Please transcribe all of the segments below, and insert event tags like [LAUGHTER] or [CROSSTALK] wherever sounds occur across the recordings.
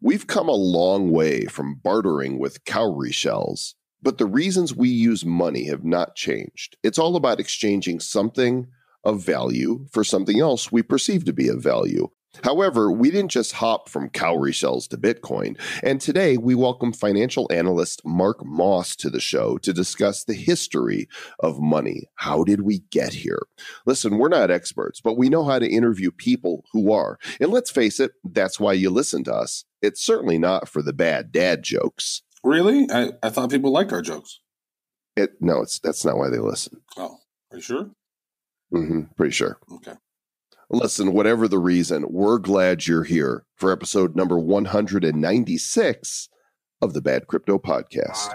We've come a long way from bartering with cowrie shells, but the reasons we use money have not changed. It's all about exchanging something of value for something else we perceive to be of value. However, we didn't just hop from cowrie shells to Bitcoin. And today we welcome financial analyst Mark Moss to the show to discuss the history of money. How did we get here? Listen, we're not experts, but we know how to interview people who are. And let's face it, that's why you listen to us. It's certainly not for the bad dad jokes. Really? I, I thought people liked our jokes. It no, it's that's not why they listen. Oh, are you sure? Mm-hmm, pretty sure. Okay. Listen, whatever the reason, we're glad you're here for episode number 196 of the Bad Crypto Podcast.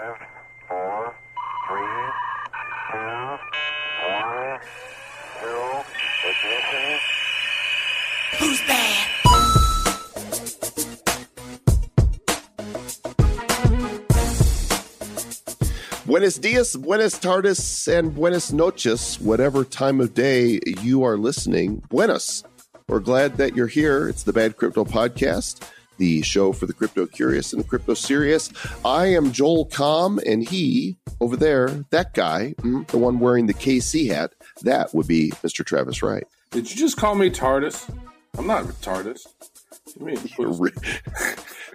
Buenos dias, buenas tardes, and buenas noches, whatever time of day you are listening. Buenos. We're glad that you're here. It's the Bad Crypto Podcast, the show for the crypto curious and the crypto serious. I am Joel Comm, and he over there, that guy, mm, the one wearing the KC hat, that would be Mr. Travis Wright. Did you just call me TARDIS? I'm not TARDIS. What do you mean?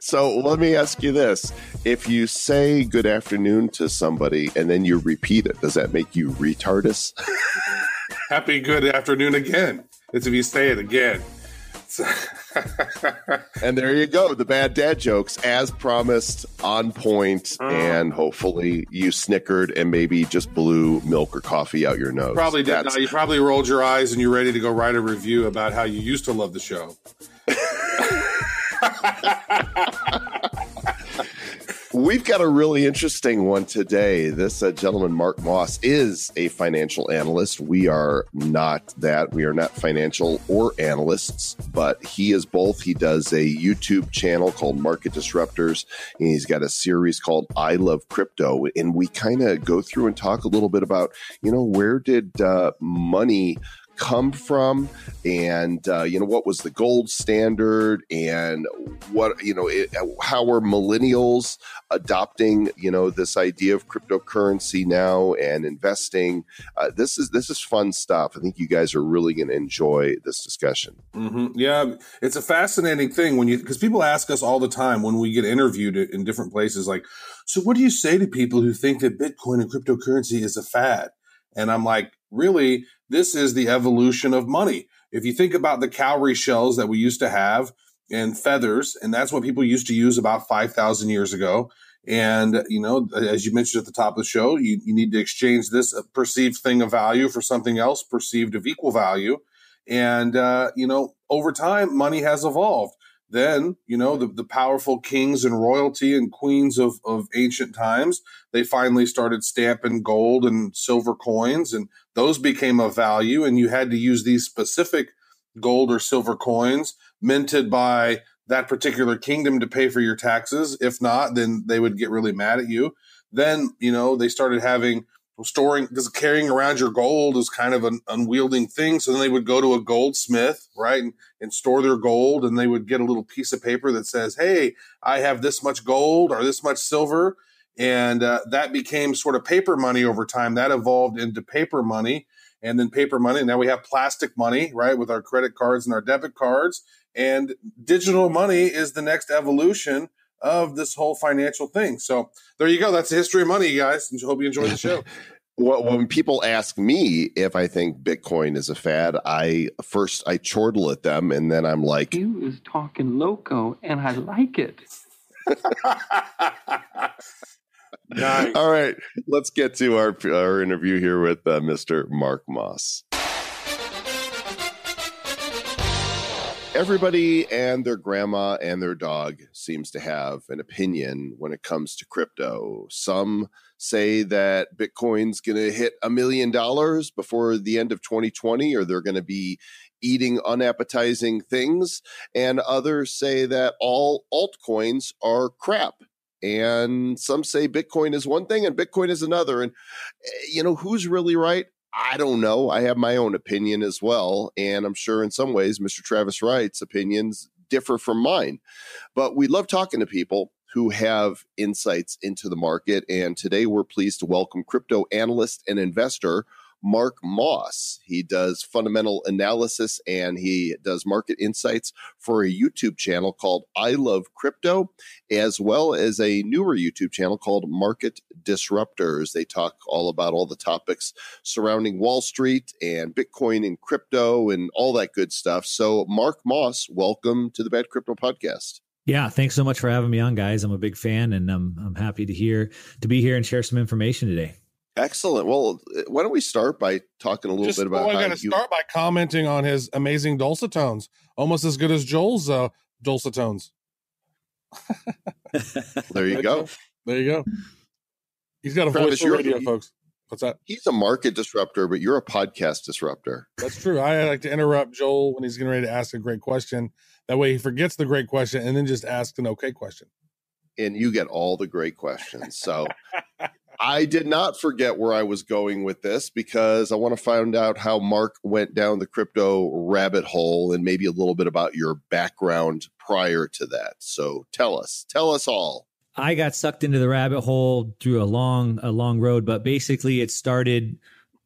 So let me ask you this. If you say good afternoon to somebody and then you repeat it, does that make you retardus? [LAUGHS] Happy good afternoon again. It's if you say it again. [LAUGHS] and there you go. The bad dad jokes, as promised, on point, mm. and hopefully you snickered and maybe just blew milk or coffee out your nose. probably did. Not. You probably rolled your eyes and you're ready to go write a review about how you used to love the show. [LAUGHS] We've got a really interesting one today. This uh, gentleman, Mark Moss, is a financial analyst. We are not that. We are not financial or analysts, but he is both. He does a YouTube channel called Market Disruptors, and he's got a series called I Love Crypto. And we kind of go through and talk a little bit about, you know, where did uh, money come from and uh, you know what was the gold standard and what you know it, how are millennials adopting you know this idea of cryptocurrency now and investing? Uh, this is this is fun stuff. I think you guys are really going to enjoy this discussion. Hmm Yeah, it's a fascinating thing when you because people ask us all the time when we get interviewed in different places, like, so what do you say to people who think that Bitcoin and cryptocurrency is a fad? And I'm like, really, this is the evolution of money. If you think about the cowrie shells that we used to have and feathers, and that's what people used to use about 5,000 years ago. And, you know, as you mentioned at the top of the show, you, you need to exchange this perceived thing of value for something else perceived of equal value. And, uh, you know, over time, money has evolved. Then, you know, the, the powerful kings and royalty and queens of, of ancient times, they finally started stamping gold and silver coins, and those became of value. And you had to use these specific gold or silver coins minted by that particular kingdom to pay for your taxes. If not, then they would get really mad at you. Then, you know, they started having storing because carrying around your gold is kind of an unwielding thing. So then they would go to a goldsmith, right, and, and store their gold, and they would get a little piece of paper that says, "Hey, I have this much gold or this much silver," and uh, that became sort of paper money over time. That evolved into paper money, and then paper money. Now we have plastic money, right, with our credit cards and our debit cards, and digital money is the next evolution of this whole financial thing. So there you go. That's the history of money, you guys. And hope you enjoy the show. [LAUGHS] well, when people ask me if I think Bitcoin is a fad, I first I chortle at them, and then I'm like, You is talking loco, and I like it. [LAUGHS] nice. All right, let's get to our our interview here with uh, Mr. Mark Moss. Everybody and their grandma and their dog seems to have an opinion when it comes to crypto. Some say that Bitcoin's going to hit a million dollars before the end of 2020, or they're going to be eating unappetizing things. And others say that all altcoins are crap. And some say Bitcoin is one thing and Bitcoin is another. And, eh, you know, who's really right? I don't know. I have my own opinion as well. And I'm sure in some ways, Mr. Travis Wright's opinions differ from mine. But we love talking to people who have insights into the market. And today we're pleased to welcome crypto analyst and investor Mark Moss. He does fundamental analysis and he does market insights for a YouTube channel called I Love Crypto, as well as a newer YouTube channel called Market Disruptors. They talk all about all the topics surrounding Wall Street and Bitcoin and crypto and all that good stuff. So, Mark Moss, welcome to the Bad Crypto Podcast. Yeah, thanks so much for having me on, guys. I'm a big fan, and I'm I'm happy to hear to be here and share some information today. Excellent. Well, why don't we start by talking a little Just, bit about well, I how got to you, start by commenting on his amazing dulcet tones, almost as good as Joel's uh, dulcet tones. [LAUGHS] there you go. There you go. He's got a Travis, voice for you're- radio, folks. What's that? He's a market disruptor, but you're a podcast disruptor. That's true. I like to interrupt Joel when he's getting ready to ask a great question. That way he forgets the great question and then just asks an okay question. and you get all the great questions. So I did not forget where I was going with this because I want to find out how Mark went down the crypto rabbit hole and maybe a little bit about your background prior to that. So tell us, tell us all. I got sucked into the rabbit hole through a long a long road, but basically it started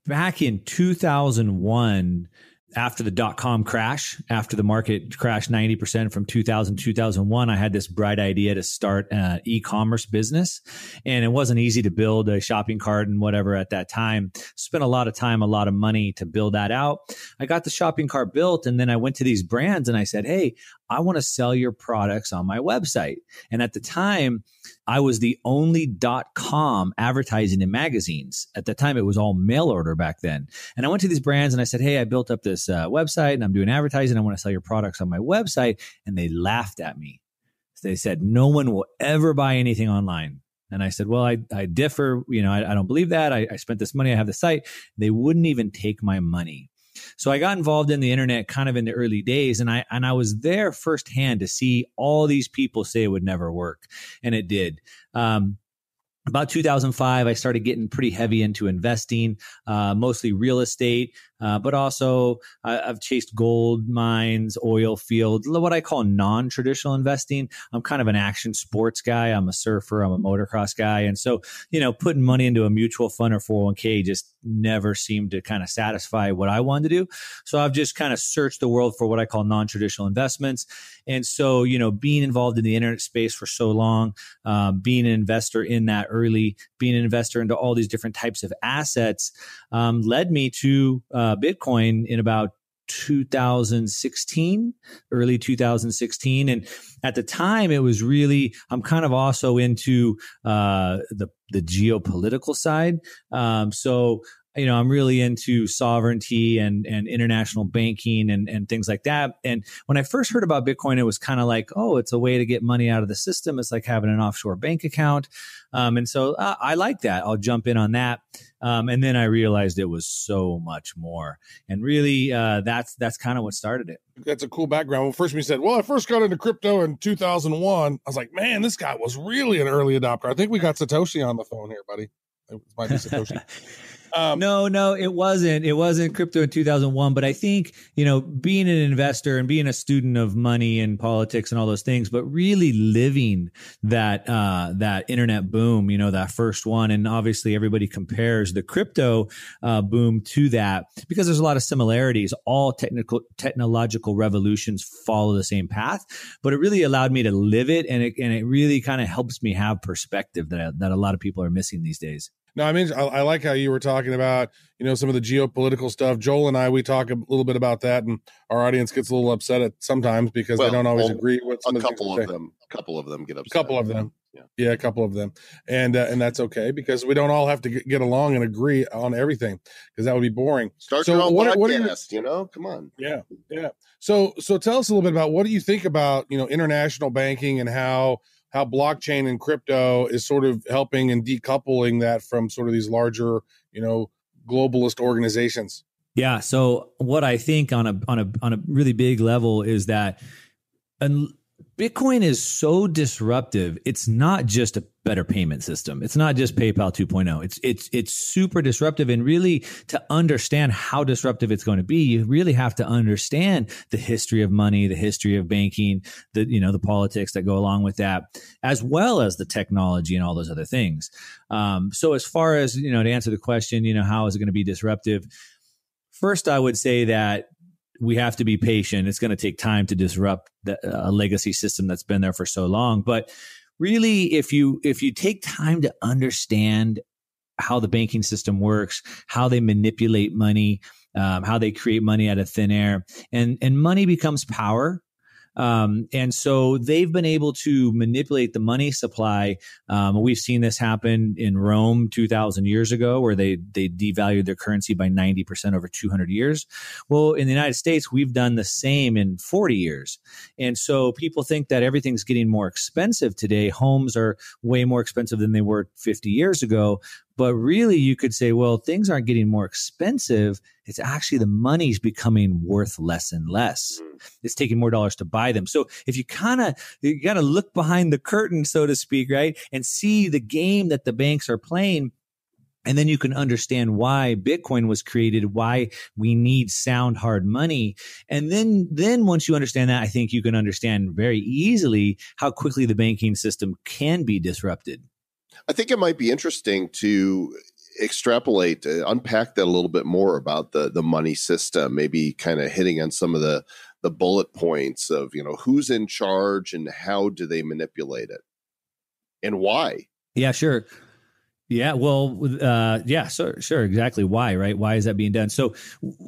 back in 2001 after the dot com crash, after the market crashed 90% from 2000 2001, I had this bright idea to start an e-commerce business. And it wasn't easy to build a shopping cart and whatever at that time. Spent a lot of time, a lot of money to build that out. I got the shopping cart built and then I went to these brands and I said, Hey, I want to sell your products on my website. And at the time, I was the only dot com advertising in magazines. At the time, it was all mail order back then. And I went to these brands and I said, Hey, I built up this uh, website and I'm doing advertising. I want to sell your products on my website. And they laughed at me. They said, No one will ever buy anything online. And I said, Well, I, I differ. You know, I, I don't believe that. I, I spent this money. I have the site. They wouldn't even take my money. So I got involved in the internet kind of in the early days and I and I was there firsthand to see all these people say it would never work and it did. Um, about 2005, I started getting pretty heavy into investing, uh, mostly real estate, uh, but also I, I've chased gold mines, oil fields, what I call non traditional investing. I'm kind of an action sports guy. I'm a surfer, I'm a motocross guy. And so, you know, putting money into a mutual fund or 401k just never seemed to kind of satisfy what I wanted to do. So I've just kind of searched the world for what I call non traditional investments. And so, you know, being involved in the internet space for so long, uh, being an investor in that early, being an investor into all these different types of assets, um, led me to uh, Bitcoin in about 2016, early 2016. And at the time, it was really, I'm kind of also into uh, the, the geopolitical side. Um, so, you know, I'm really into sovereignty and, and international banking and, and things like that. And when I first heard about Bitcoin, it was kind of like, oh, it's a way to get money out of the system. It's like having an offshore bank account. Um, and so uh, I like that. I'll jump in on that. Um, and then I realized it was so much more. And really, uh, that's that's kind of what started it. That's a cool background. Well, first, we said, Well, I first got into crypto in 2001, I was like, Man, this guy was really an early adopter. I think we got Satoshi on the phone here, buddy. It might be Satoshi. [LAUGHS] Um, no, no, it wasn't. It wasn't crypto in 2001. But I think, you know, being an investor and being a student of money and politics and all those things, but really living that, uh, that internet boom, you know, that first one. And obviously everybody compares the crypto, uh, boom to that because there's a lot of similarities. All technical, technological revolutions follow the same path, but it really allowed me to live it. And it, and it really kind of helps me have perspective that, that a lot of people are missing these days. No, I mean, I, I, like how you were talking about, you know, some of the geopolitical stuff. Joel and I, we talk a little bit about that, and our audience gets a little upset at sometimes because Well, they don't always well, agree with some a of the things couple of them, a couple of them get upset. A couple of them. Yeah. Yeah, a couple of them, and uh, and that's okay because we don't all have to get, get along and agree on everything because that would be boring. Start So your own what podcast, what are your- you know? Come on. Yeah, yeah. So so tell us a little bit about what do you think about you know international banking and how how blockchain and crypto is sort of helping and decoupling that from sort of these larger you know globalist organizations. Yeah. So what I think on a on a on a really big level is that un, Bitcoin is so disruptive. It's not just a better payment system. It's not just PayPal 2.0. It's it's it's super disruptive and really to understand how disruptive it's going to be, you really have to understand the history of money, the history of banking, the you know, the politics that go along with that, as well as the technology and all those other things. Um, so as far as, you know, to answer the question, you know, how is it going to be disruptive? First, I would say that we have to be patient. It's going to take time to disrupt the, a legacy system that's been there for so long. But really, if you if you take time to understand how the banking system works, how they manipulate money, um, how they create money out of thin air, and and money becomes power um, and so they've been able to manipulate the money supply. Um, we've seen this happen in Rome 2,000 years ago, where they they devalued their currency by 90% over 200 years. Well, in the United States, we've done the same in 40 years. And so people think that everything's getting more expensive today. Homes are way more expensive than they were 50 years ago. But really, you could say, well, things aren't getting more expensive. It's actually the money's becoming worth less and less. Mm. It's taking more dollars to buy them. So if you kind of, you got to look behind the curtain, so to speak, right? And see the game that the banks are playing. And then you can understand why Bitcoin was created, why we need sound hard money. And then, then once you understand that, I think you can understand very easily how quickly the banking system can be disrupted. I think it might be interesting to extrapolate, uh, unpack that a little bit more about the the money system, maybe kind of hitting on some of the the bullet points of you know who's in charge and how do they manipulate it and why. Yeah, sure. Yeah, well, uh, yeah, sure, sure, exactly. Why, right? Why is that being done? So,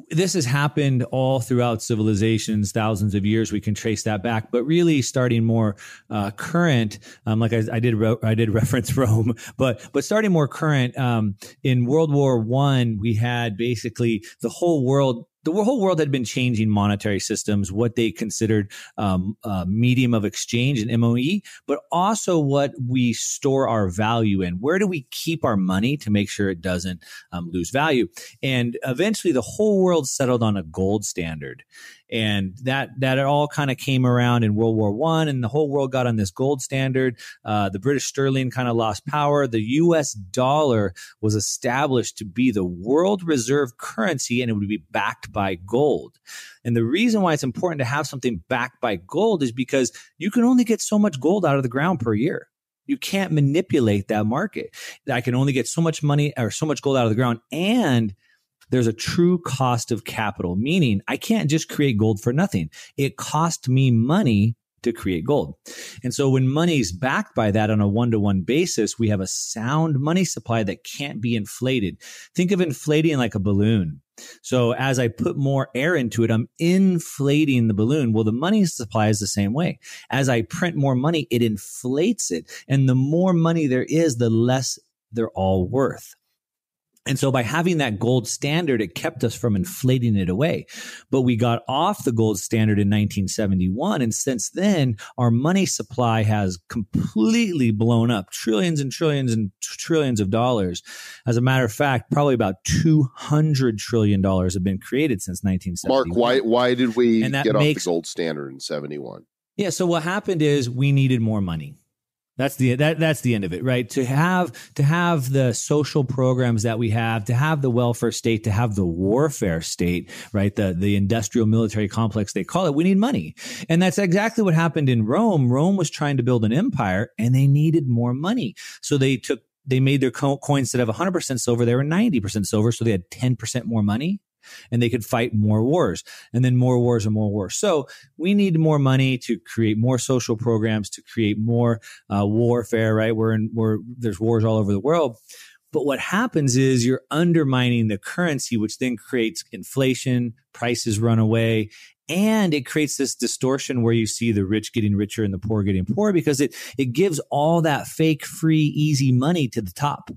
this has happened all throughout civilizations, thousands of years. We can trace that back, but really, starting more uh, current, um, like I, I did, re- I did [LAUGHS] reference Rome, but but starting more current, um, in World War One, we had basically the whole world the whole world had been changing monetary systems, what they considered um, medium of exchange and MOE, but also what we store our value in. Where do we keep our money to make sure it doesn't um, lose value? And eventually, the whole world settled on a gold standard and that that all kind of came around in World War One, and the whole world got on this gold standard. Uh, the British sterling kind of lost power. The U.S. dollar was established to be the world reserve currency, and it would be backed by gold. And the reason why it's important to have something backed by gold is because you can only get so much gold out of the ground per year. You can't manipulate that market. I can only get so much money or so much gold out of the ground, and there's a true cost of capital, meaning I can't just create gold for nothing. It cost me money to create gold. And so when money is backed by that on a one to one basis, we have a sound money supply that can't be inflated. Think of inflating like a balloon. So as I put more air into it, I'm inflating the balloon. Well, the money supply is the same way. As I print more money, it inflates it. And the more money there is, the less they're all worth. And so by having that gold standard, it kept us from inflating it away. But we got off the gold standard in 1971. And since then, our money supply has completely blown up trillions and trillions and trillions of dollars. As a matter of fact, probably about $200 trillion have been created since 1971. Mark, why, why did we get makes, off the gold standard in 71? Yeah. So what happened is we needed more money. That's the that that's the end of it, right? To have to have the social programs that we have, to have the welfare state, to have the warfare state, right? The the industrial military complex they call it. We need money, and that's exactly what happened in Rome. Rome was trying to build an empire, and they needed more money, so they took they made their coins instead of 100% silver, they were 90% silver, so they had 10% more money and they could fight more wars and then more wars and more wars. So we need more money to create more social programs, to create more uh, warfare, right? We're in, we're, there's wars all over the world. But what happens is you're undermining the currency, which then creates inflation, prices run away, and it creates this distortion where you see the rich getting richer and the poor getting poorer because it it gives all that fake free easy money to the top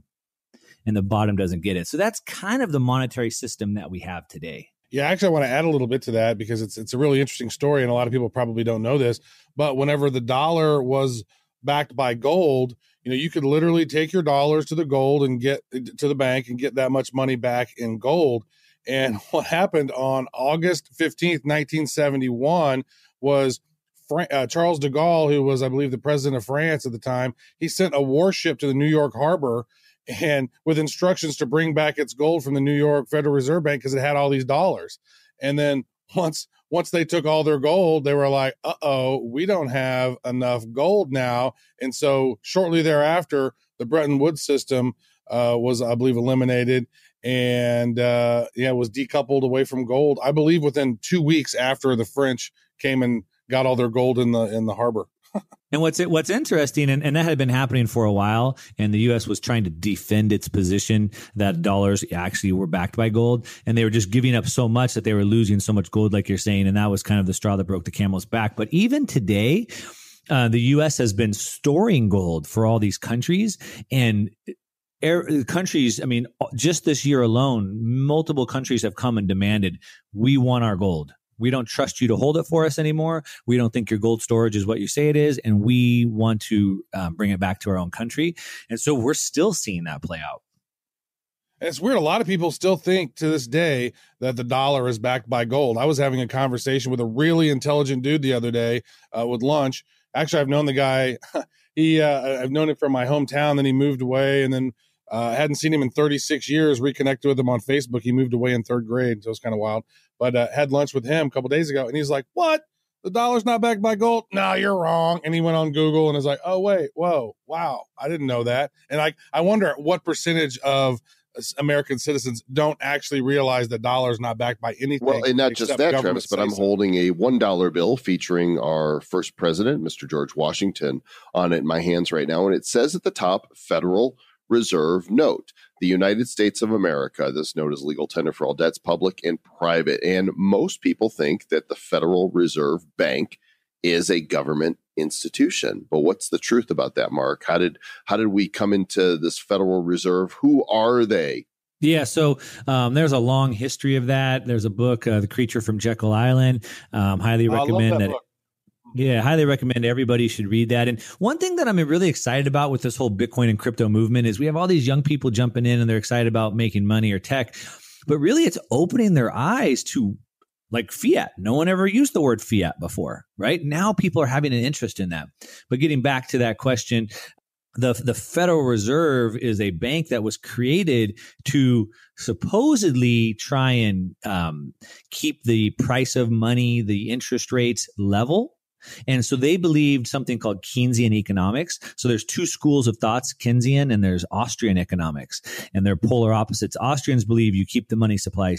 and the bottom doesn't get it. So that's kind of the monetary system that we have today. Yeah, actually, I want to add a little bit to that because it's it's a really interesting story, and a lot of people probably don't know this. But whenever the dollar was backed by gold, you know, you could literally take your dollars to the gold and get to the bank and get that much money back in gold. And [LAUGHS] what happened on August 15th, 1971 was Fra- uh, Charles de Gaulle, who was, I believe, the president of France at the time, he sent a warship to the New York harbor and with instructions to bring back its gold from the New York Federal Reserve Bank because it had all these dollars. And then once once they took all their gold, they were like, "Uh oh, we don't have enough gold now." And so shortly thereafter, the Bretton Woods system uh, was, I believe, eliminated and uh, yeah, was decoupled away from gold. I believe within two weeks after the French came and got all their gold in the in the harbor. And what's what's interesting, and, and that had been happening for a while, and the U.S. was trying to defend its position that dollars actually were backed by gold, and they were just giving up so much that they were losing so much gold, like you're saying, and that was kind of the straw that broke the camel's back. But even today, uh, the U.S. has been storing gold for all these countries, and air, countries. I mean, just this year alone, multiple countries have come and demanded we want our gold. We don't trust you to hold it for us anymore. We don't think your gold storage is what you say it is, and we want to um, bring it back to our own country. And so we're still seeing that play out. It's weird. A lot of people still think to this day that the dollar is backed by gold. I was having a conversation with a really intelligent dude the other day uh, with lunch. Actually, I've known the guy. [LAUGHS] he, uh, I've known him from my hometown. Then he moved away, and then uh, I hadn't seen him in 36 years. Reconnected with him on Facebook. He moved away in third grade, so it was kind of wild. But uh, had lunch with him a couple days ago, and he's like, "What? The dollar's not backed by gold? No, you're wrong." And he went on Google and was like, "Oh wait, whoa, wow, I didn't know that." And I I wonder what percentage of American citizens don't actually realize that dollar's not backed by anything. Well, and not just that, Travis, but I'm holding a one dollar bill featuring our first president, Mr. George Washington, on it in my hands right now, and it says at the top, Federal Reserve Note. The United States of America, this note is legal tender for all debts, public and private. And most people think that the Federal Reserve Bank is a government institution. But what's the truth about that, Mark? How did how did we come into this Federal Reserve? Who are they? Yeah, so um, there's a long history of that. There's a book, uh, "The Creature from Jekyll Island." Um, highly recommend that. that yeah, I highly recommend everybody should read that. And one thing that I'm really excited about with this whole Bitcoin and crypto movement is we have all these young people jumping in and they're excited about making money or tech, but really it's opening their eyes to like fiat. No one ever used the word fiat before, right? Now people are having an interest in that. But getting back to that question, the the Federal Reserve is a bank that was created to supposedly try and um, keep the price of money, the interest rates level and so they believed something called Keynesian economics. So there's two schools of thoughts, Keynesian and there's Austrian economics. And they're polar opposites. Austrians believe you keep the money supply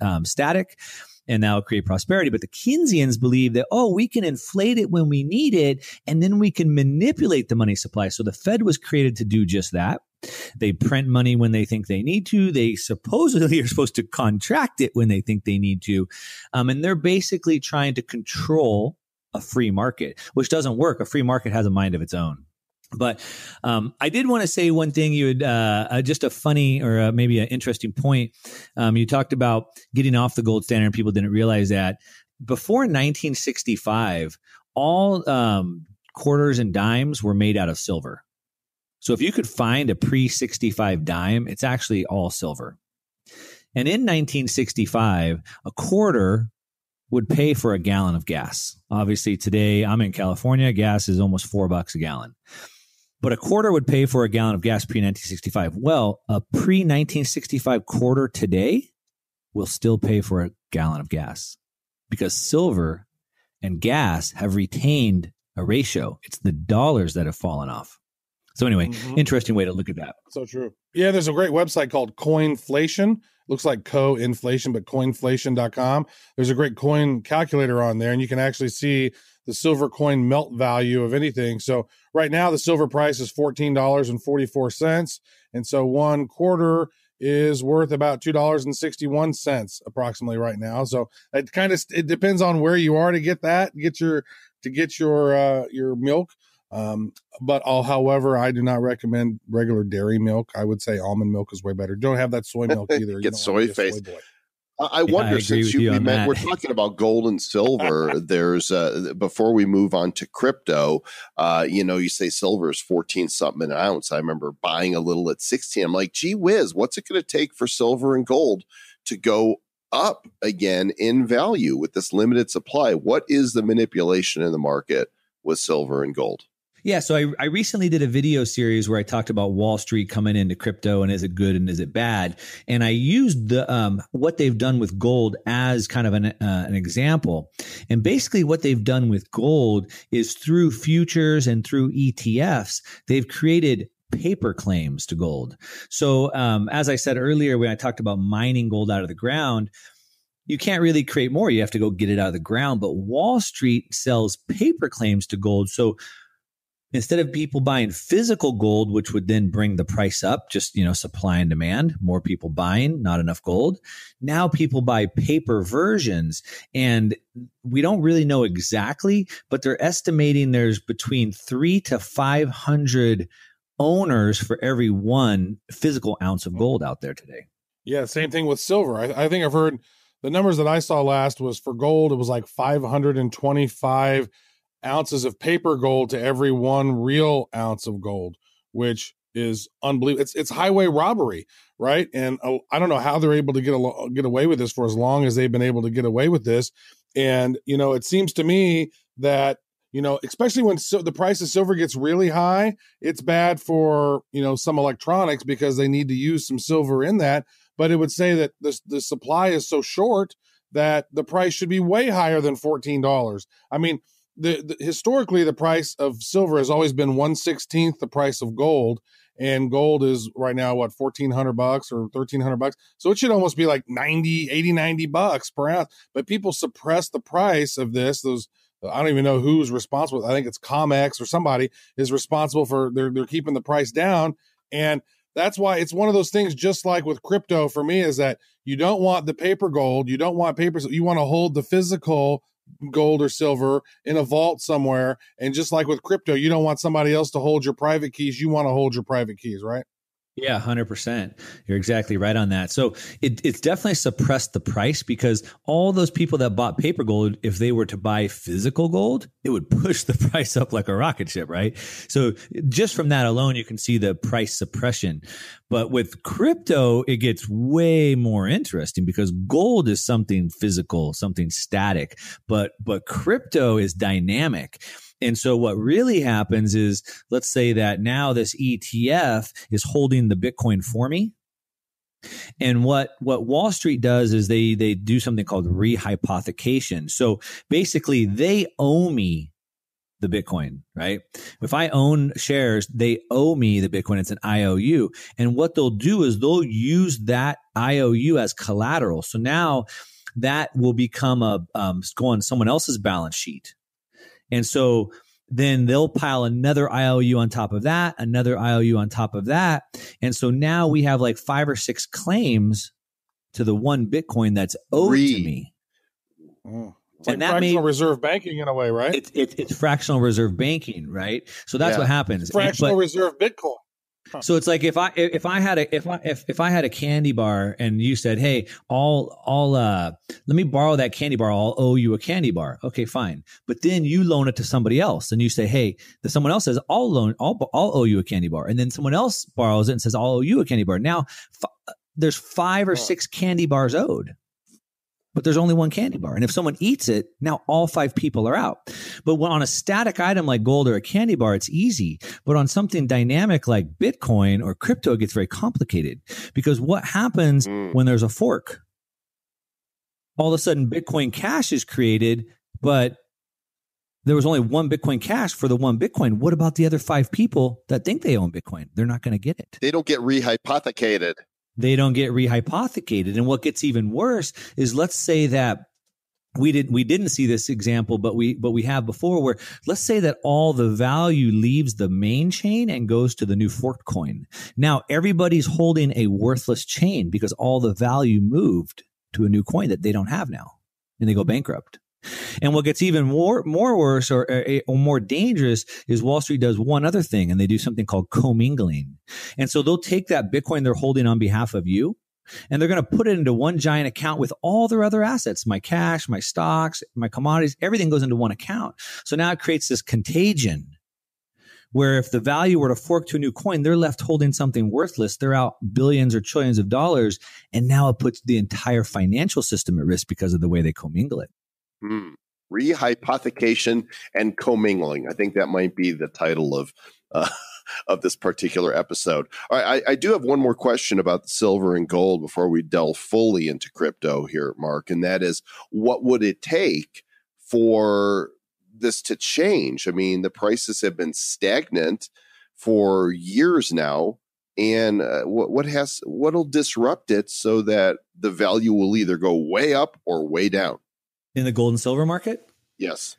um, static and that'll create prosperity. But the Keynesians believe that, oh, we can inflate it when we need it, and then we can manipulate the money supply. So the Fed was created to do just that. They print money when they think they need to. They supposedly [LAUGHS] are supposed to contract it when they think they need to. Um, and they're basically trying to control a free market, which doesn't work. A free market has a mind of its own. But um, I did want to say one thing. You had uh, uh, just a funny or uh, maybe an interesting point. Um, you talked about getting off the gold standard, and people didn't realize that before 1965, all um, quarters and dimes were made out of silver. So if you could find a pre 65 dime, it's actually all silver. And in 1965, a quarter would pay for a gallon of gas. Obviously, today I'm in California, gas is almost four bucks a gallon. But a quarter would pay for a gallon of gas pre 1965. Well, a pre 1965 quarter today will still pay for a gallon of gas because silver and gas have retained a ratio. It's the dollars that have fallen off. So, anyway, mm-hmm. interesting way to look at that. So true. Yeah, there's a great website called Coinflation looks like co-inflation, but coinflation.com. There's a great coin calculator on there, and you can actually see the silver coin melt value of anything. So right now the silver price is $14.44. And so one quarter is worth about $2.61 approximately right now. So it kind of it depends on where you are to get that, get your to get your uh your milk. Um, but all, however, I do not recommend regular dairy milk. I would say almond milk is way better. Don't have that soy milk [LAUGHS] either. Get soy face. Soy I wonder yeah, I since you, you met, we're talking about gold and silver. [LAUGHS] there's uh, before we move on to crypto, uh, you know, you say silver is 14 something an ounce. I remember buying a little at 16. I'm like, gee whiz, what's it going to take for silver and gold to go up again in value with this limited supply. What is the manipulation in the market with silver and gold? Yeah, so I, I recently did a video series where I talked about Wall Street coming into crypto and is it good and is it bad, and I used the um, what they've done with gold as kind of an uh, an example. And basically, what they've done with gold is through futures and through ETFs, they've created paper claims to gold. So, um, as I said earlier, when I talked about mining gold out of the ground, you can't really create more. You have to go get it out of the ground. But Wall Street sells paper claims to gold. So instead of people buying physical gold, which would then bring the price up, just, you know, supply and demand, more people buying, not enough gold. Now people buy paper versions and we don't really know exactly, but they're estimating there's between three to 500 owners for every one physical ounce of gold out there today. Yeah, same thing with silver. I, I think I've heard the numbers that I saw last was for gold, it was like 525 ounces of paper gold to every one real ounce of gold, which is unbelievable. It's it's highway robbery, right? And uh, I don't know how they're able to get a, get away with this for as long as they've been able to get away with this. And you know, it seems to me that you know, especially when so the price of silver gets really high, it's bad for you know some electronics because they need to use some silver in that. But it would say that the the supply is so short that the price should be way higher than fourteen dollars. I mean, the, the, historically the price of silver has always been one sixteenth the price of gold, and gold is right now what 1400 bucks or 1300 bucks so it should almost be like 90 80 90 bucks per ounce but people suppress the price of this those I don't even know who's responsible. I think it's Comex or somebody is responsible for they're they're keeping the price down. And that's why it's one of those things, just like with crypto for me, is that you don't want the paper gold, you don't want papers, you want to hold the physical gold or silver in a vault somewhere. And just like with crypto, you don't want somebody else to hold your private keys. You want to hold your private keys, right? Yeah, hundred percent. You're exactly right on that. So it, it's definitely suppressed the price because all those people that bought paper gold, if they were to buy physical gold, it would push the [LAUGHS] price up like a rocket ship, right? So just from that alone, you can see the price suppression. But with crypto, it gets way more interesting because gold is something physical, something static, but but crypto is dynamic. And so what really happens is, let's say that now this ETF is holding the Bitcoin for me. And what, what Wall Street does is they, they do something called rehypothecation. So basically they owe me the Bitcoin, right? If I own shares, they owe me the Bitcoin. It's an IOU. And what they'll do is they'll use that IOU as collateral. So now that will become a, um, go on someone else's balance sheet. And so then they'll pile another IOU on top of that, another IOU on top of that. And so now we have like five or six claims to the one Bitcoin that's owed Re- to me. Mm. It's And like that fractional may- reserve banking in a way, right? It's, it's, it's fractional reserve banking, right? So that's Yeah. what happens. fractional But- reserve Bitcoin. So it's like if I if I had a if I if, if I had a candy bar and you said, "Hey, I'll I'll uh let me borrow that candy bar. I'll owe you a candy bar." Okay, fine. But then you loan it to somebody else and you say, "Hey," the someone else says, "I'll loan I'll I'll owe you a candy bar." And then someone else borrows it and says, "I'll owe you a candy bar." Now f- there's five or six candy bars owed. But there's only one candy bar. And if someone eats it, now all five people are out. But when on a static item like gold or a candy bar, it's easy. But on something dynamic like Bitcoin or crypto, it gets very complicated because what happens Mm. when there's a fork? All of a sudden, Bitcoin Cash is created, but there was only one Bitcoin Cash for the one Bitcoin. What about the other five people that think they own Bitcoin? They're not going to get it They don't get rehypothecated. They don't get rehypothecated. And what gets even worse is let's say that we didn't we didn't see this example, but we but we have before where let's say that all the value leaves the main chain and goes to the new forked coin. Now everybody's holding a worthless chain because all the value moved to a new coin that they don't have now, and they go bankrupt. And what gets even more more worse or, or, eh, or more dangerous is Wall Street does one other thing, and they do something called commingling. And so they'll take that Bitcoin they're holding on behalf of you, and they're going to put it into one giant account with all their other assets my cash, my stocks, my commodities, everything goes into one account. So now it creates this contagion Where if the value were to fork to a new coin, they're left holding something worthless. They're out billions or trillions of dollars. And now it puts the entire financial system at risk because of the way they commingle it. Hmm. Rehypothecation and commingling. I think that might be the title of uh, [LAUGHS] of this particular episode. All right, I, I do have one more question about silver and gold before we delve fully into crypto here, Mark, and that is, what would it take for this to change? I mean, the prices have been stagnant for years now and uh, what what has what'll disrupt it so that the value will either go way up or way down In the gold and silver market? yes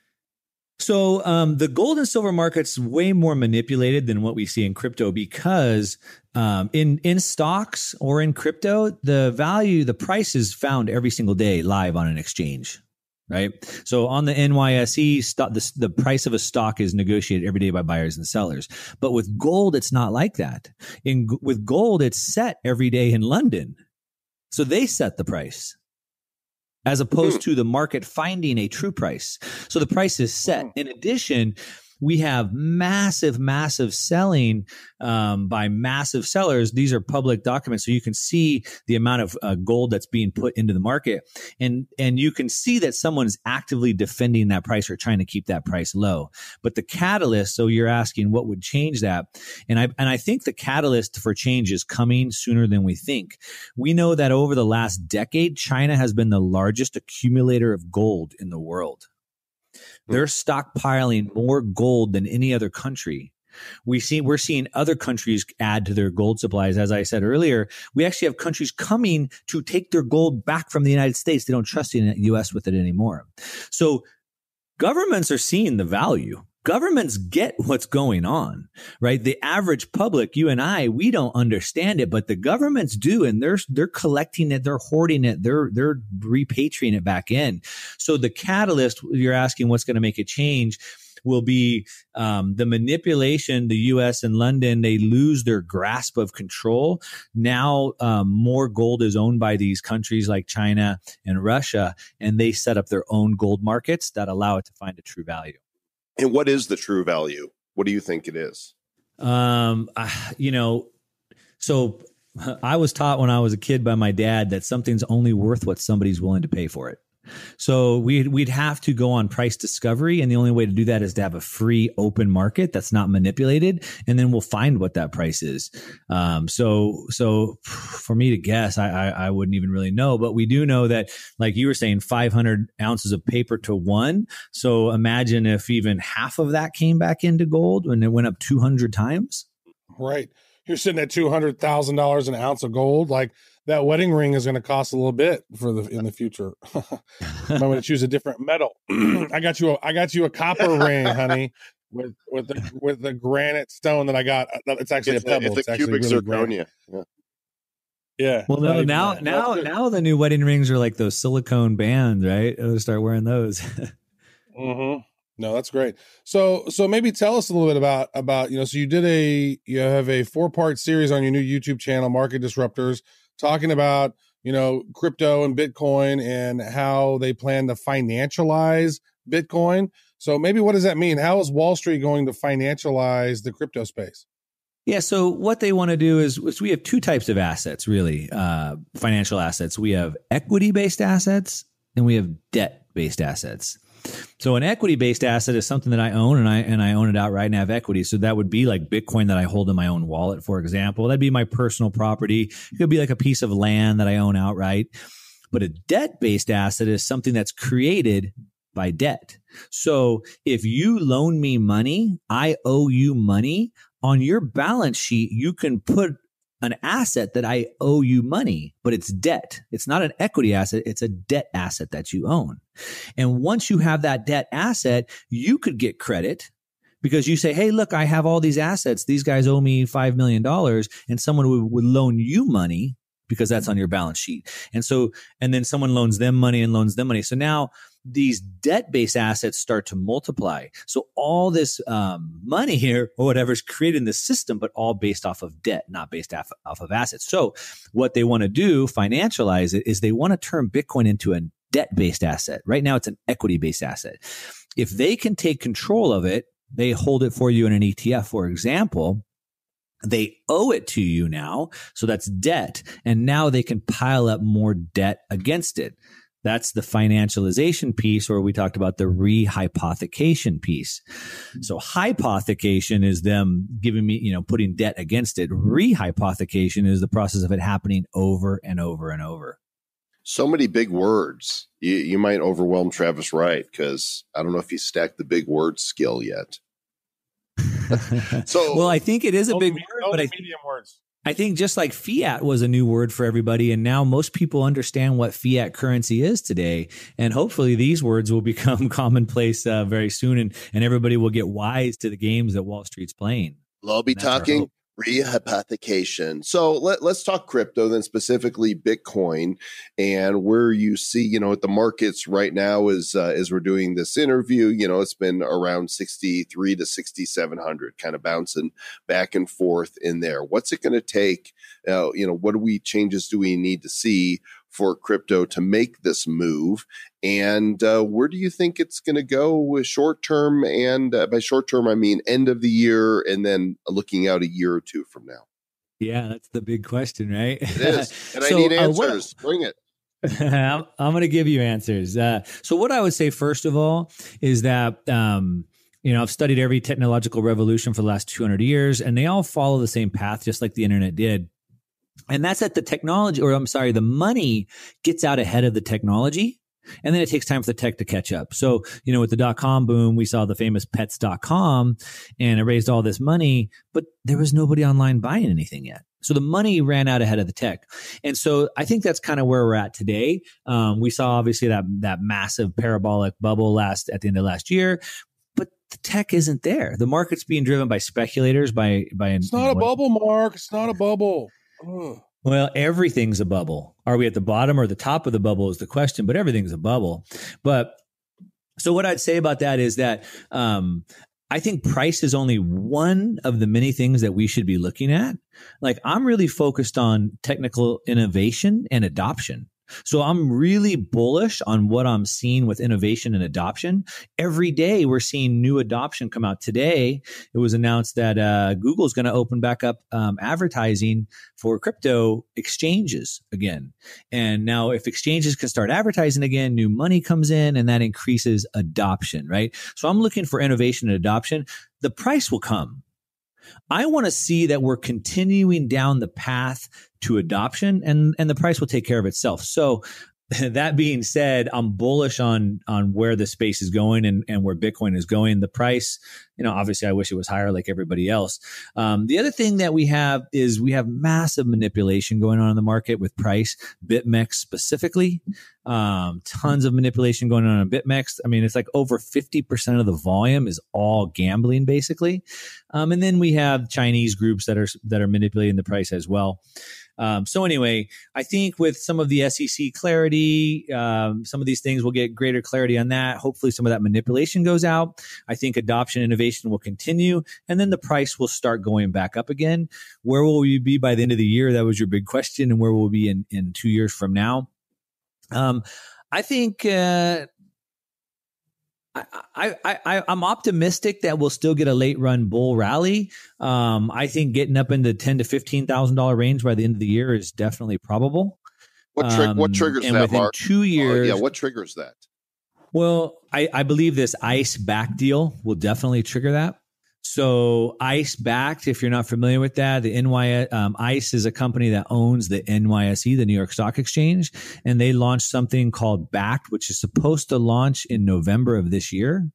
So um, the gold and silver market's way more manipulated than what we see in crypto because um, in in stocks or in crypto, the value, the price is found every single day live on an exchange. Right. So on the NYSE, stock, the, the price of a stock is negotiated every day by buyers and sellers. But with gold, it's not like that. In with gold, it's set every day in London, so they set the price as opposed mm-hmm. to the market finding a true price. So the price is set. Mm-hmm. In addition, we have massive, massive selling um, by massive sellers. These are public documents, so you can see the amount of uh, gold that's being put into the market, and and you can see that someone's actively defending that price or trying to keep that price low. But the catalyst, so you're asking what would change that, and I and I think the catalyst for change is coming sooner than we think. We know that over the last decade, China has been the largest accumulator of gold in the world. Hmm. They're stockpiling more gold than any other country. We see we're seeing other countries add to their gold supplies. As I said earlier, we actually have countries coming to take their gold back from the United States. They don't trust the U.S. with it anymore. So governments are seeing the value. Governments get what's going on, right? The average public, you and I, we don't understand it, but the governments do, and they're they're collecting it, they're hoarding it, they're they're repatriating it back in. So the catalyst, you're asking, what's going to make a change? will be um, the manipulation. The U.S. and London they lose their grasp of control. Now um, more gold is owned by these countries like China and Russia, and they set up their own gold markets that allow it to find a true value. And what is the true value what do you think it is Um, I- you know, so [LAUGHS] I was taught when I was a kid by my dad that something's only worth what somebody's willing to pay for it. So we'd we'd have to go on price discovery, and the only way to do that is to have a free, open market that's not manipulated, and then we'll find what that price is. Um, so so for me to guess, I, I I wouldn't even really know, but we do know that, like you were saying, 500 ounces of paper to one. So imagine if even half of that came back into gold and it went up 200 times. Right. You're sitting at two hundred thousand dollars an ounce of gold. Like that wedding ring is going to cost a little bit for the in the future. [LAUGHS] I'm going to choose a different metal. [CLEARS THROAT] I got you. A, I got you a copper ring, honey, with with the with the granite stone that I got. Uh, It's actually it's a pebble. it's a actually cubic really zirconia yeah. Yeah. Well, no, now that. now now the new wedding rings are like those silicone bands, right? I'll start wearing those. [LAUGHS] Mm-hmm. No, that's great. So, so maybe tell us a little bit about about you know. So you did a you have a four part series on your new YouTube channel, Market Disruptors, talking about you know crypto and Bitcoin and how they plan to financialize Bitcoin. So maybe what does that mean? How is Wall Street going to financialize the crypto space? Yeah. So what they want to do is, is we have two types of assets, really, uh, financial assets. We have equity based assets and we have debt based assets. So an equity based asset is something that I own and I and I own it outright and have equity. So that would be like Bitcoin that I hold in my own wallet, for example. That'd be my personal property. It could be like a piece of land that I own outright. But a debt based asset is something that's created by debt. So if you loan me money, I owe you money on your balance sheet, you can put an asset that I owe you money, but it's debt. It's not an equity asset. It's a debt asset that you own. And once you have that debt asset, you could get credit because you say, Hey, look, I have all these assets. These guys owe me $5 million and someone would, would loan you money because that's on your balance sheet. And so, and then someone loans them money and loans them money. So now these debt based assets start to multiply. So all this um, money here or whatever is created in the system, but all based off of debt, not based off, off of assets. So what they want to do, financialize it, is they want to turn Bitcoin into a debt based asset. Right now, it's an equity based asset. If they can take control of it, They hold it for you in an ETF, for example. They owe it to you now. So that's debt. And now they can pile up more debt against it. That's the financialization piece, or we talked about the rehypothecation piece. So hypothecation is them giving me, you know, putting debt against it. Rehypothecation is the process of it happening over and over and over. So many big words. You, you might overwhelm Travis Wright because I don't know if he's stacked the big word skill yet. [LAUGHS] So well, I think it is a big me- word, but the I, medium words. I think just like fiat was a new word for everybody, and now most people understand what fiat currency is today. And hopefully, these words will [LAUGHS] become commonplace uh, very soon, and, and everybody will get wise to the games that Wall Street's playing. I'll be talking. Rehypothecation. So let, let's talk crypto, then specifically Bitcoin, and where you see, you know, at the markets right now is uh, as we're doing this interview. You know, it's been around sixty three to sixty seven hundred, kind of bouncing back and forth in there. What's it going to take? Uh, you know, what do we changes do we need to see? For crypto to make this move, and uh, where do you think it's going to go with short term? And uh, by short term, I mean end of the year, and then looking out a year or two from now. Yeah, that's the big question, right? It [LAUGHS] is, and So, I need uh, what- answers. Bring it. [LAUGHS] I'm, I'm going to give you answers. Uh, so, what I would say first of all is that um, you know I've studied every technological revolution for the last 200 years, and they all follow the same path, just like the internet did. And that's that the technology, or I'm sorry, the money gets out ahead of the technology. And then it takes time for the tech to catch up. So, you know, with the dot com boom, we saw the famous pets.com and it raised all this money, but there was nobody online buying anything yet. So the money ran out ahead of the tech. And so I think that's kind of where we're at today. Um, we saw obviously that, that massive parabolic bubble last at the end of last year, but the tech isn't there. The market's being driven by speculators, by, by, It's not a bubble, Mark. It's not a bubble. Ugh. Well, everything's a bubble. Are we at the bottom or the top of the bubble is the question, but everything's a bubble. But so what I'd say about that is that um, I think price is only one of the many things that we should be looking at. Like I'm really focused on technical innovation and adoption. So I'm really bullish on what I'm seeing with innovation and adoption. Every day we're seeing new adoption come out. Today it was announced that uh, Google's going to open back up um, advertising for crypto exchanges again. And now if exchanges can start advertising again, new money comes in and that increases adoption, right? So I'm looking for innovation and adoption. The price will come. I want to see that we're continuing down the path to adoption and, and the price will take care of itself. So [LAUGHS] that being said, I'm bullish on on where the space is going and, and where Bitcoin is going. The price, you know, obviously I wish it was higher like everybody else. Um, the other thing that we have is we have massive manipulation going on in the market with price, BitMEX specifically. Um, tons of manipulation going on in BitMEX. I mean, it's like over 50% of the volume is all gambling basically. Um, and then we have Chinese groups that are that are manipulating the price as well. Um, so anyway, I think with some of the SEC clarity, um, some of these things will get greater clarity on that. Hopefully, some of that manipulation goes out. I think adoption innovation will continue, and then the price will start going back up again. Where will we be by the end of the year? That was your big question, and where will we be in in two years from now? Um, I think. Uh, I, I, I, I'm optimistic that we'll still get a late run bull rally. Um, I think getting up into ten to fifteen thousand dollar range by the end of the year is definitely probable. What tri- what Um, triggers and that, within Mark? Two Uh, years. yeah, what triggers that? Well, I, I believe this ICE Bakkt deal will definitely trigger that. So ICE Bakkt, if you're not familiar with that, the NY um, ICE is a company that owns the NYSE, the New York Stock Exchange, and they launched something called Bakkt, which is supposed to launch in November of this year.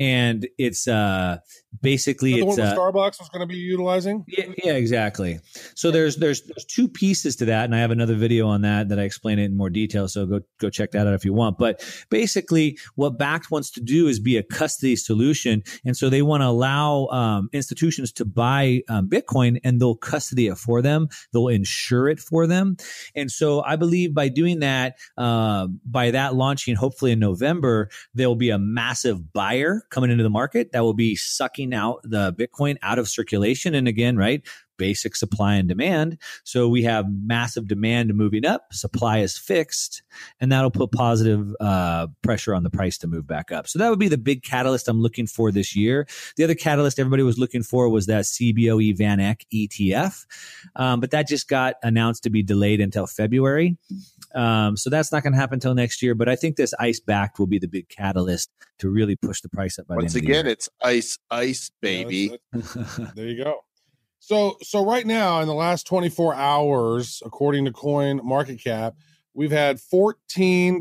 And it's uh basically the it's one uh, Starbucks was going to be utilizing. yeah, yeah, exactly. So there's there's there's two pieces to that, and I have another video on that that I explain it in more detail. So go go check that out if you want. But basically, what Bakkt wants to do is be a custody solution, and so they want to allow um, institutions to buy um, Bitcoin, and they'll custody it for them. They'll insure it for them, and so I believe by doing that, uh, by that launching hopefully in November, there will be a massive buyer coming into the market that will be sucking backing out the Bitcoin out of circulation. And again, right, basic supply and demand. So we have massive demand moving up, supply is fixed, and that'll put positive uh, pressure on the price to move back up. So that would be the big catalyst I'm looking for this year. The other catalyst everybody was looking for was that CBOE Van Eck ETF, um, but that just got announced to be delayed until February. Um, so that's not going to happen until next year. But I think this ice Bakkt will be the big catalyst to really push the price up. By Once the end again, of the it's ice, ice, baby. Yeah, that's- [LAUGHS] year. there you go. So so right now in the last 24 hours, according to Coin Market Cap, we've had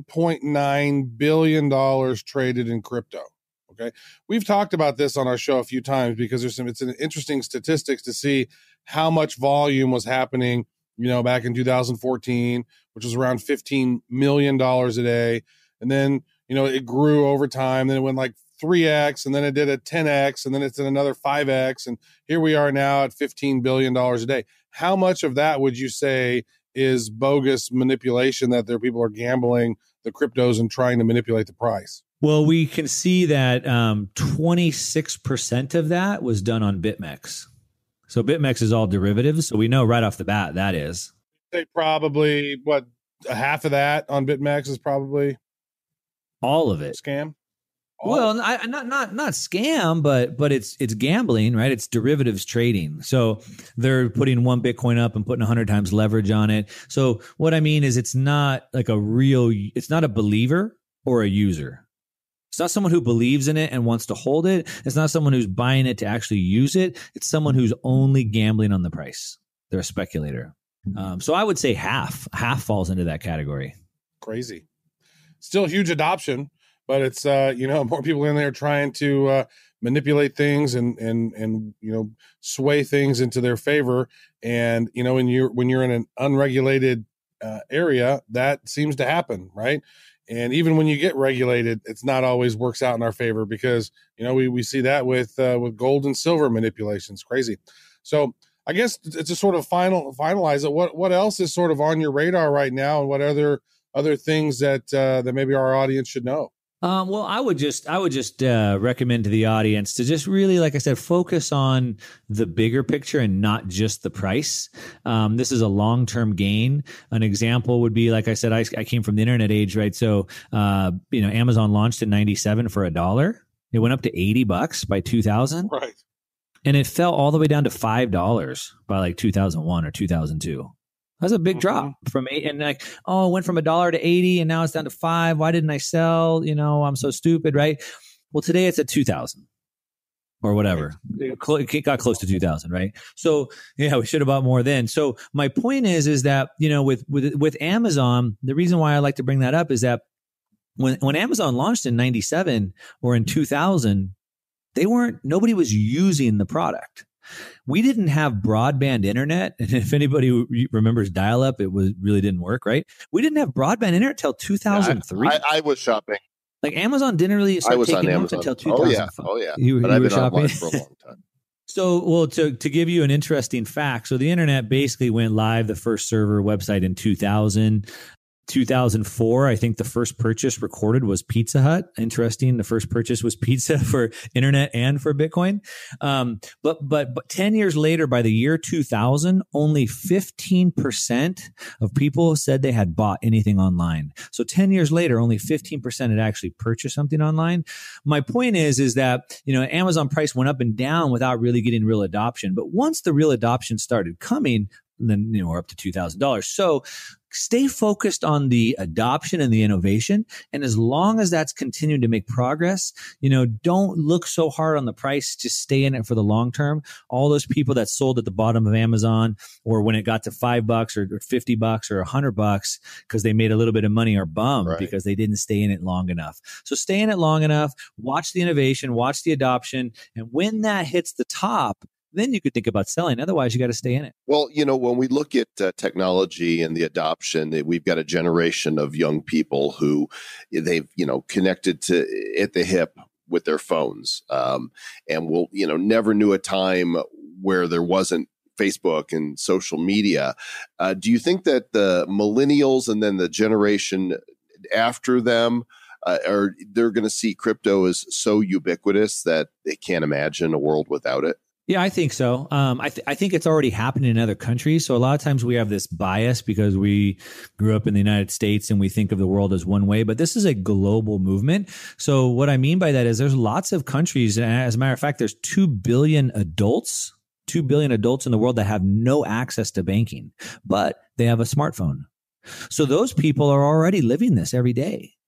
14.9 billion dollars traded in crypto. Okay. We've talked about this on our show a few times because there's some it's an interesting statistics to see how much volume was happening, you know, back in 2014, which was around 15 million dollars a day. And then, you know, it grew over time, then it went like 3x and then it did a 10x and then it's in another 5x and here we are now at 15 billion dollars a day how much of that would you say is bogus manipulation that there people are gambling the cryptos and trying to manipulate the price Well, we can see that um, 26% of that was done on BitMEX. So BitMEX is all derivatives. So we know right off the bat that is. probably what a half of that on BitMEX is probably All of it. scam All- Well, I, not not not scam, but but it's it's gambling, right? It's derivatives trading. So they're putting one Bitcoin up and putting hundred times leverage on it. So what I mean is, it's not like a real. It's not a believer or a user. It's not someone who believes in it and wants to hold it. It's not someone who's buying it to actually use it. It's someone who's only gambling on the price. They're a speculator. Um, so I would say half half falls into that category. crazy still huge adoption but it's uh you know [LAUGHS] more people in there trying to uh manipulate things and and and you know sway things into their favor and you know when you're when you're in an unregulated uh, area that seems to happen right and even when you get regulated it's not always works out in our favor because you know we we see that with uh, with gold and silver manipulations. Crazy. So i guess it's a sort of final finalize it what what else is sort of on your radar right now and what other other things that uh, that maybe our audience should know Um, well, I would just I would just uh, recommend to the audience to just really, like I said, focus on the bigger picture and not just the price. Um, this is a long term gain. An example would be, like I said, I, I came from the internet age, right? So, uh, you know, Amazon launched in '97 for a dollar. It went up to eighty bucks by 2000, right and it fell all the way down to five dollars by like 2001 or 2002. That's a big drop mm-hmm. from eight and like, oh, it went from a dollar to 80 and now it's down to five. Why didn't I sell? You know, I'm so stupid, right? Well, today it's at 2000 or whatever. It it got close to 2000, right? So yeah, we should have bought more then. So my point is, is that, you know, with, with, with Amazon, the reason why I like to bring that up is that when, when Amazon launched in 97 or in 2000, they weren't, nobody was using the product we didn't have broadband internet and if anybody remembers dial up it was really didn't work right we didn't have broadband internet till 2003 I, I was shopping. like amazon didn't really start I taking off Amazon. until Oh yeah, oh yeah. you, But you I've were been shopping for a long time. [LAUGHS] so well to, to give you an interesting fact so the internet basically went live the first server website in 2000 2004 i think the first purchase recorded was pizza hut. Interesting the first purchase was [LAUGHS] pizza for internet and for bitcoin. Um, but but but 10 years later by the year 2000 only 15% of people said they had bought anything online. So 10 years later only 15% had actually purchased something online. My point is is that you know amazon price went up and down without really getting real adoption. But once the real adoption started coming then you know we're up to two thousand dollars. So stay focused on the adoption and the innovation, and as long as that's continuing to make progress, you know, don't look so hard on the price. Just stay in it for the long term. All those people that sold at the bottom of Amazon, or when it got to five bucks or, or fifty bucks or a hundred bucks because they made a little bit of money, are bummed Right. because they didn't stay in it long enough. So stay in it long enough. Watch the innovation. Watch the adoption, and when that hits the top. Then you could think about selling. Otherwise, you got to stay in it. Well, you know, when we look at uh, technology and the adoption, eh, we've got a generation of young people who eh, they've, you know, connected to at the hip with their phones, um, and will, you know, never knew a time where there wasn't Facebook and social media. Uh, do you think that the millennials and then the generation after them uh, or they're going to see crypto as so ubiquitous that they can't imagine a world without it? Yeah, I think so. Um, I, th- I think it's already happening in other countries. So a lot of times we have this bias because we grew up in the United States and we think of the world as one way, but this is a global movement. So what I mean by that is there's lots of countries. And as a matter of fact, there's 2 billion adults, 2 billion adults in the world that have no access to banking, but they have a smartphone. So those people are already living this every day.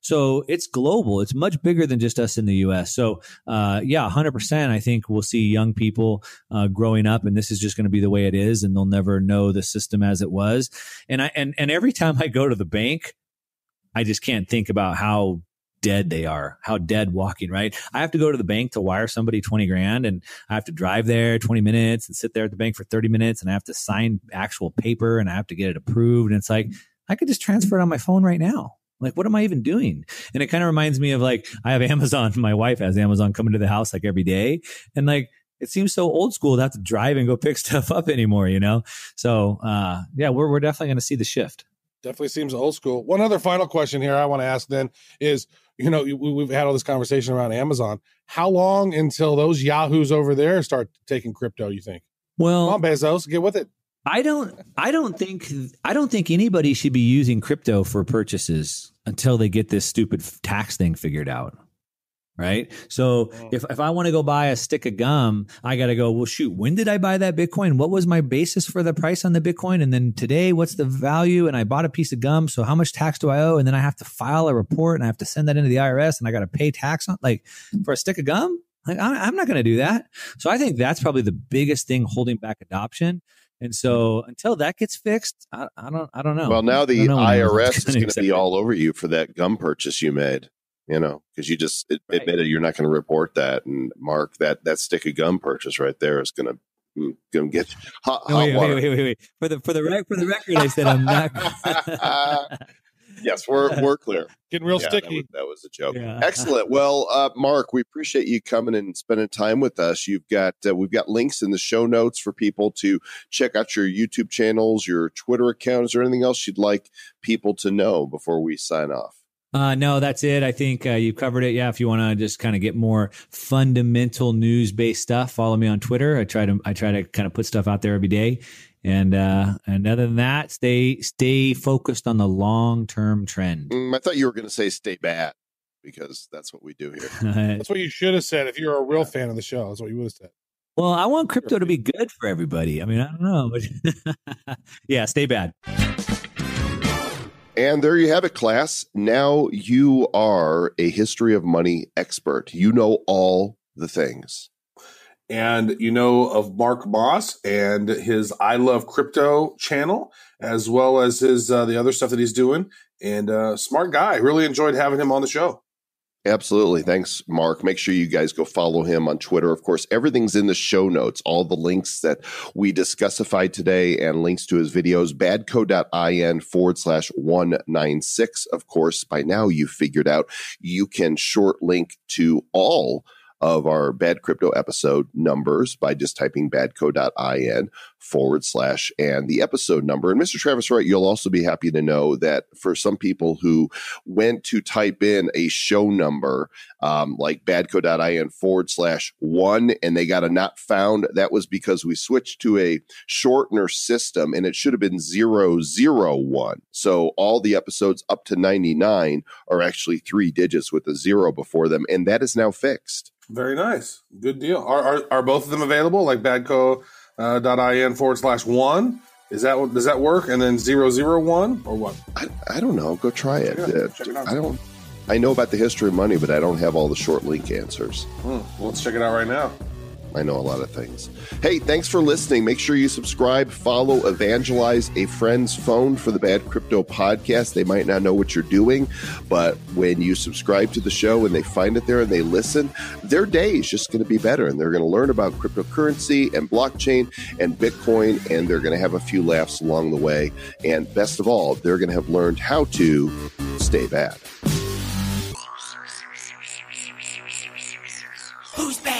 So it's global. It's much bigger than just us in the U.S. So uh, yeah, 100%. I think we'll see young people uh, growing up, and this is just going to be the way it is, and they'll never know the system as it was. And I and and every time I go to the bank, I just can't think about how dead they are, how dead walking, right? I have to go to the bank to wire somebody 20 grand and I have to drive there 20 minutes and sit there at the bank for 30 minutes and I have to sign actual paper and I have to get it approved. And it's like, I could just transfer it on my phone right now. Like, what am I even doing? And it kind of reminds me of like, I have [LAUGHS] Amazon. My wife has Amazon coming to the house like every day. And like, it seems so old school to have to drive and go [LAUGHS] pick stuff up anymore, you know? So, uh, yeah, we're, we're definitely going to see the shift. Definitely seems old school. One other final question here I want to ask then is, you know, we- we've had all this conversation around Amazon. How long until those yahoos over there start taking crypto? You think? Well, Come on, Bezos, get with it. I don't I don't think I don't think anybody should be using crypto for purchases until they get this stupid tax thing figured out. Right? So mm. if if I want to go buy a stick of gum, I got to go, well shoot, when did I buy that Bitcoin? What was my basis for the price on the Bitcoin? And then today, what's the value? And I bought a piece of gum, so how much tax do I owe? And then I have to file a report and I have to send that into the IRS and I got to pay tax on like for a stick of gum? Like I'm, I'm not going to do that. So I think that's probably the biggest thing holding back adoption. And so until that gets fixed, I, I don't I don't know. Well, now the don't know when IRS [LAUGHS] is gonna going to be all over you for that gum purchase you made. You know, because you just Right. admitted you're not going to report that, and Mark, that that stick of gum purchase right there is going to mm, going to get [LAUGHS] hot, No, hot wait, water. wait, wait, wait, wait. For the for the rec- for the record, I said I'm not. [LAUGHS] yes, we're [LAUGHS] we're clear. Getting real Yeah, that sticky. was, that was a joke. Yeah. Excellent. Well, uh, Mark, we appreciate you coming and spending time with us. You've got uh, we've got links in the show notes for people to check out your YouTube channels, your Twitter account. Is there anything else you'd like people to know before we sign off? Uh, no, that's it. I think uh, you covered it. Yeah, if you want to just kind of get more fundamental news based stuff, follow me on Twitter. I try to I try to kind of put stuff out there every day. And uh, and other than that, stay stay focused on the long term trend. Mm, I thought you were going to say stay bad because that's what we do here. [LAUGHS] That's what you should have said if you're a real fan of the show. That's what you would have said. well, I want crypto to be good for everybody. I mean, I don't know, but [LAUGHS] yeah, stay bad. And there you have it, class. Now you are a history of money expert. You know all the things. And you know of Mark Moss and his I Love Crypto channel, as well as his uh, the other stuff that he's doing. And uh, smart guy. Really enjoyed having him on the show. Absolutely. Thanks, Mark. Make sure you guys go follow him on Twitter. Of course, everything's in the show notes, all the links that we discussified today and links to his videos, badco.in forward slash 196. Of course, by now you've figured out you can short link to all of our bad crypto episode numbers by just typing badco.in forward slash and the episode number. And Mr. Travis Wright, you'll also be happy to know that for some people who went to type in a show number um, like badco.in forward slash one and they got a not found, that was because we switched to a shortener system and it should have been zero zero one. So all the episodes up to 99 are actually three digits with a zero before them. And that is now fixed. Very nice. Good deal. Are are, are both of them available? Like badco uh, dot in forward slash one. Is that does that work? And then zero zero one or what? I, I don't know. Go try it. Check it out. I don't. I know about the history of money, but I don't have all the short link answers. Hmm, well, let's check it out right now. I know a lot of things. Hey, thanks for listening. Make sure you subscribe, follow, evangelize a friend's phone for the Bad Crypto Podcast. They might not know what you're doing, but when you subscribe to the show and they find it there and they listen, their day is just going to be better. And they're going to learn about cryptocurrency and blockchain and Bitcoin, and they're going to have a few laughs along the way. And best of all, they're going to have learned how to stay bad. Who's bad?